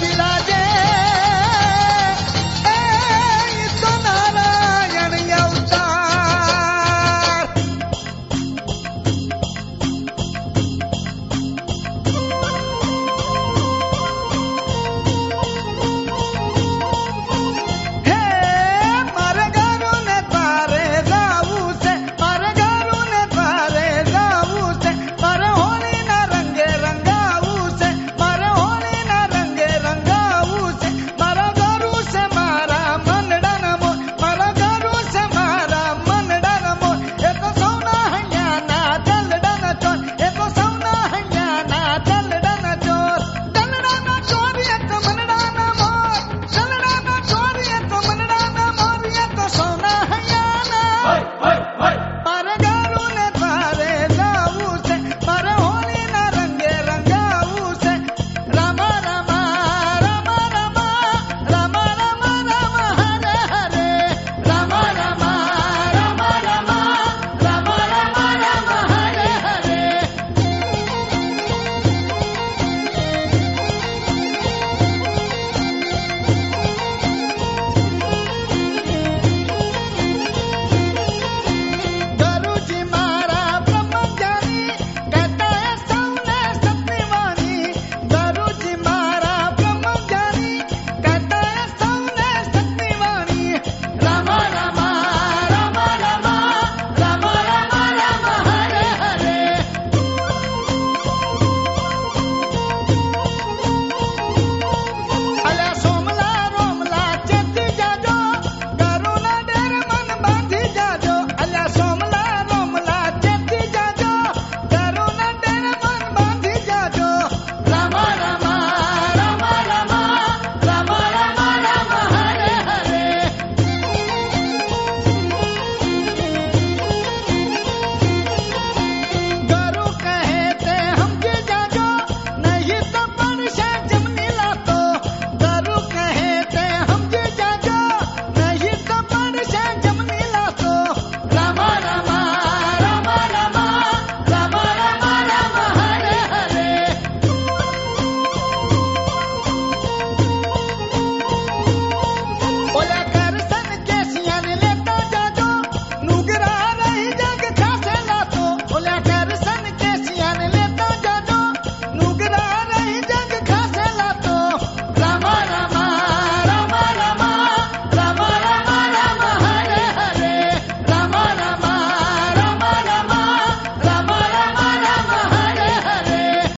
bila